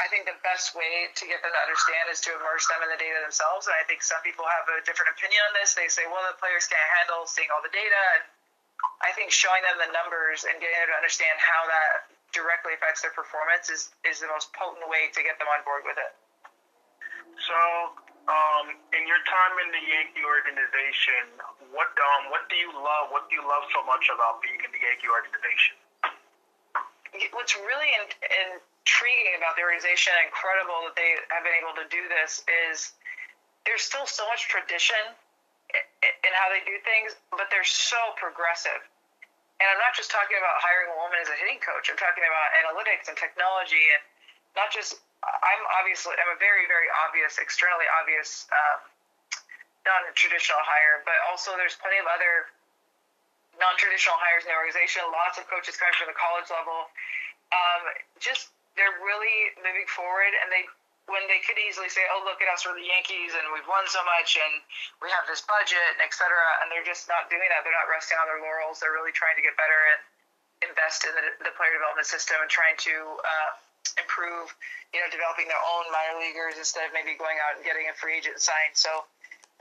Speaker 3: I think the best way to get them to understand is to immerse them in the data themselves. And I think some people have a different opinion on this. They say, well, the players can't handle seeing all the data. And I think showing them the numbers and getting them to understand how that directly affects their performance is, is the most potent way to get them on board with it.
Speaker 2: So, um, in your time in the Yankee organization, what um, what do you love? What do you love so much about being in the Yankee organization?
Speaker 3: What's really in, intriguing about the organization, incredible that they have been able to do this, is there's still so much tradition in how they do things, but they're so progressive. And I'm not just talking about hiring a woman as a hitting coach. I'm talking about analytics and technology, and not just I'm obviously I'm a very very obvious externally obvious um, non-traditional hire, but also there's plenty of other non-traditional hires in the organization. Lots of coaches coming from the college level. Um, just they're really moving forward, and they when they could easily say, "Oh, look at us, we're the Yankees, and we've won so much, and we have this budget, and et cetera," and they're just not doing that. They're not resting on their laurels. They're really trying to get better and invest in the, the player development system and trying to uh, improve, you know, developing their own minor leaguers instead of maybe going out and getting a free agent signed. So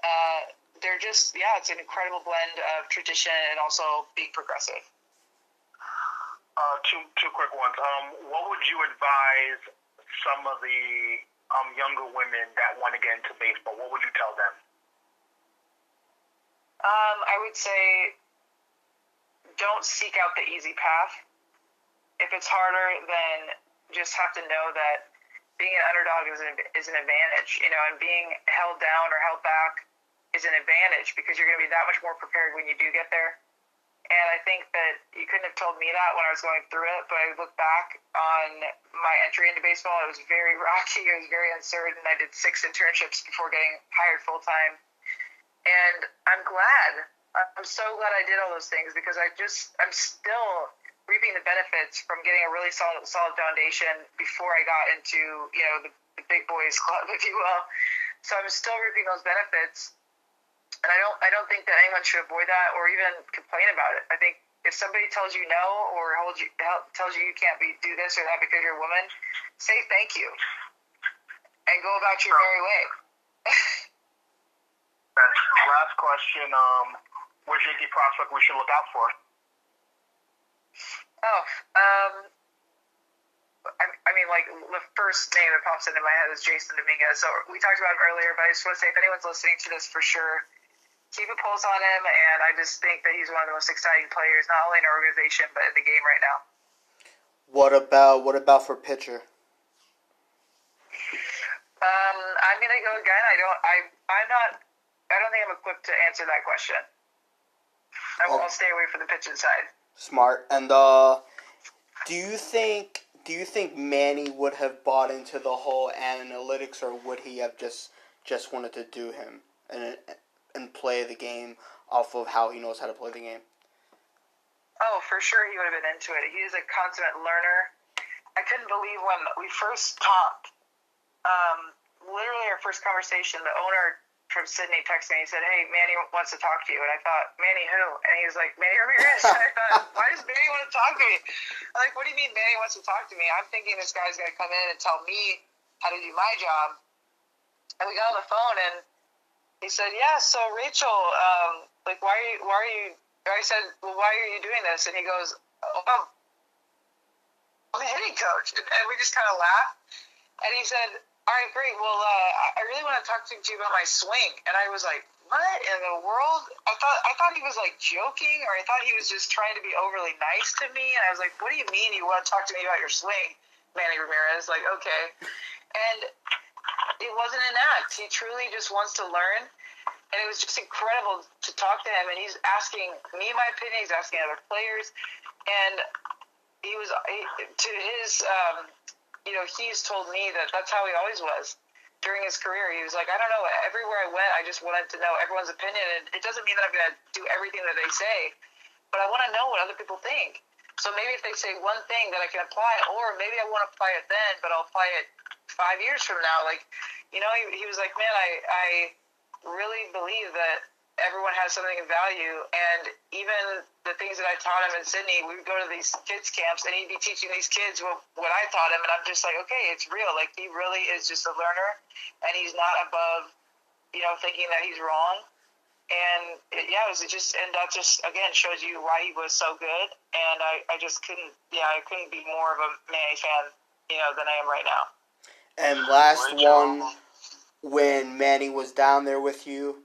Speaker 3: uh, they're just, yeah, it's an incredible blend of tradition and also being progressive.
Speaker 2: Uh, two two quick ones. Um, what would you advise some of the um, younger women that want to get into baseball? What would you tell them?
Speaker 3: Um, I would say don't seek out the easy path. If it's harder, then just have to know that being an underdog is an, is an advantage, you know, and being held down or held back is an advantage because you're going to be that much more prepared when you do get there. And I think that you couldn't have told me that when I was going through it, but I look back on my entry into baseball. It was very rocky. It was very uncertain. I did six internships before getting hired full time. And I'm glad. I'm so glad I did all those things because I just, I'm still reaping the benefits from getting a really solid solid foundation before I got into you know the, the big boys club, if you will. So I'm still reaping those benefits, and I don't I don't think that anyone should avoid that or even complain about it. I think if somebody tells you no or holds you tells you you can't be do this or that because you're a woman, say thank you and go about your merry way.
Speaker 2: last question: um, Where's Yankee prospect we should look out for?
Speaker 3: Oh, um, I, I mean, like the first name that pops into my head is Jasson Dominguez. So we talked about him earlier, but I just want to say if anyone's listening to this, for sure, keep a pulse on him. And I just think that he's one of the most exciting players, not only in our organization but in the game right now.
Speaker 1: What about what about for pitcher?
Speaker 3: Um, I'm gonna go again. I don't. I I'm not. I don't think I'm equipped to answer that question. I will, oh. I'll stay away from the pitching side.
Speaker 1: Smart. And uh, do you think do you think Manny would have bought into the whole analytics, or would he have just just wanted to do him and and play the game off of how he knows how to play the game?
Speaker 3: Oh, for sure, he would have been into it. He is a consummate learner. I couldn't believe when we first talked. Um, literally, our first conversation, the owner from Sydney texted me. He said, "Hey, Manny wants to talk to you." And I thought, "Manny who?" And he was like, "Manny Ramirez." and I thought, "Why does Manny want to talk to me?" I'm like, "What do you mean Manny wants to talk to me?" I'm thinking this guy's gonna come in and tell me how to do my job. And we got on the phone, and he said, "Yeah, so Rachel, um, like, why are you? Why are you?" I said, "Well, why are you doing this?" And he goes, "Oh, I'm, I'm a hitting coach," and we just kind of laughed. And he said, "All right, great. Well, uh, I really want to talk to you about my swing." And I was like, "What in the world?" I thought I thought he was like joking, or I thought he was just trying to be overly nice to me. And I was like, "What do you mean you want to talk to me about your swing, Manny Ramirez?" Like, okay. And it wasn't an act. He truly just wants to learn. And it was just incredible to talk to him. And he's asking me my opinion. He's asking other players. And he was, he, to his, um, you know, he's told me that that's how he always was during his career. He was like, I don't know, everywhere I went, I just wanted to know everyone's opinion. And it doesn't mean that I'm going to do everything that they say, but I want to know what other people think. So maybe if they say one thing that I can apply, or maybe I won't apply it then, but I'll apply it five years from now. Like, you know, he, he was like, man, I, I really believe that everyone has something of value. And even the things that I taught him in Sydney, we would go to these kids camps and he'd be teaching these kids what, what I taught him. And I'm just like, okay, it's real. Like he really is just a learner and he's not above, you know, thinking that he's wrong. And it, yeah, it was just, and that just again shows you why he was so good. And I, I just couldn't, yeah, I couldn't be more of a Manny fan, you know, than I am right now.
Speaker 1: And last one, when Manny was down there with you,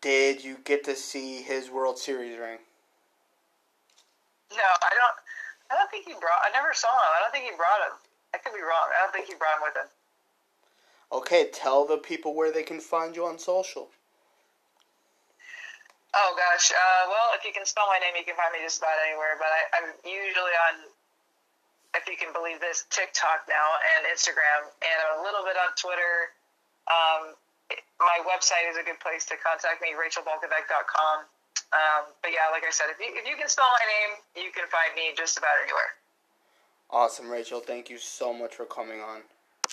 Speaker 1: did you get to see his World Series ring?
Speaker 3: No, I don't. I don't think he brought. I never saw him. I don't think he brought him. I could be wrong. I don't think he brought him with him.
Speaker 1: Okay, tell the people where they can find you on social.
Speaker 3: Oh gosh. Uh, well, if you can spell my name, you can find me just about anywhere. But I, I'm usually on if you can believe this, TikTok now and Instagram, and a little bit on Twitter. Um, my website is a good place to contact me, rachelbalkovec.com. Um, but yeah, like I said, if you, if you can spell my name, you can find me just about anywhere.
Speaker 1: Awesome, Rachel. Thank you so much for coming on.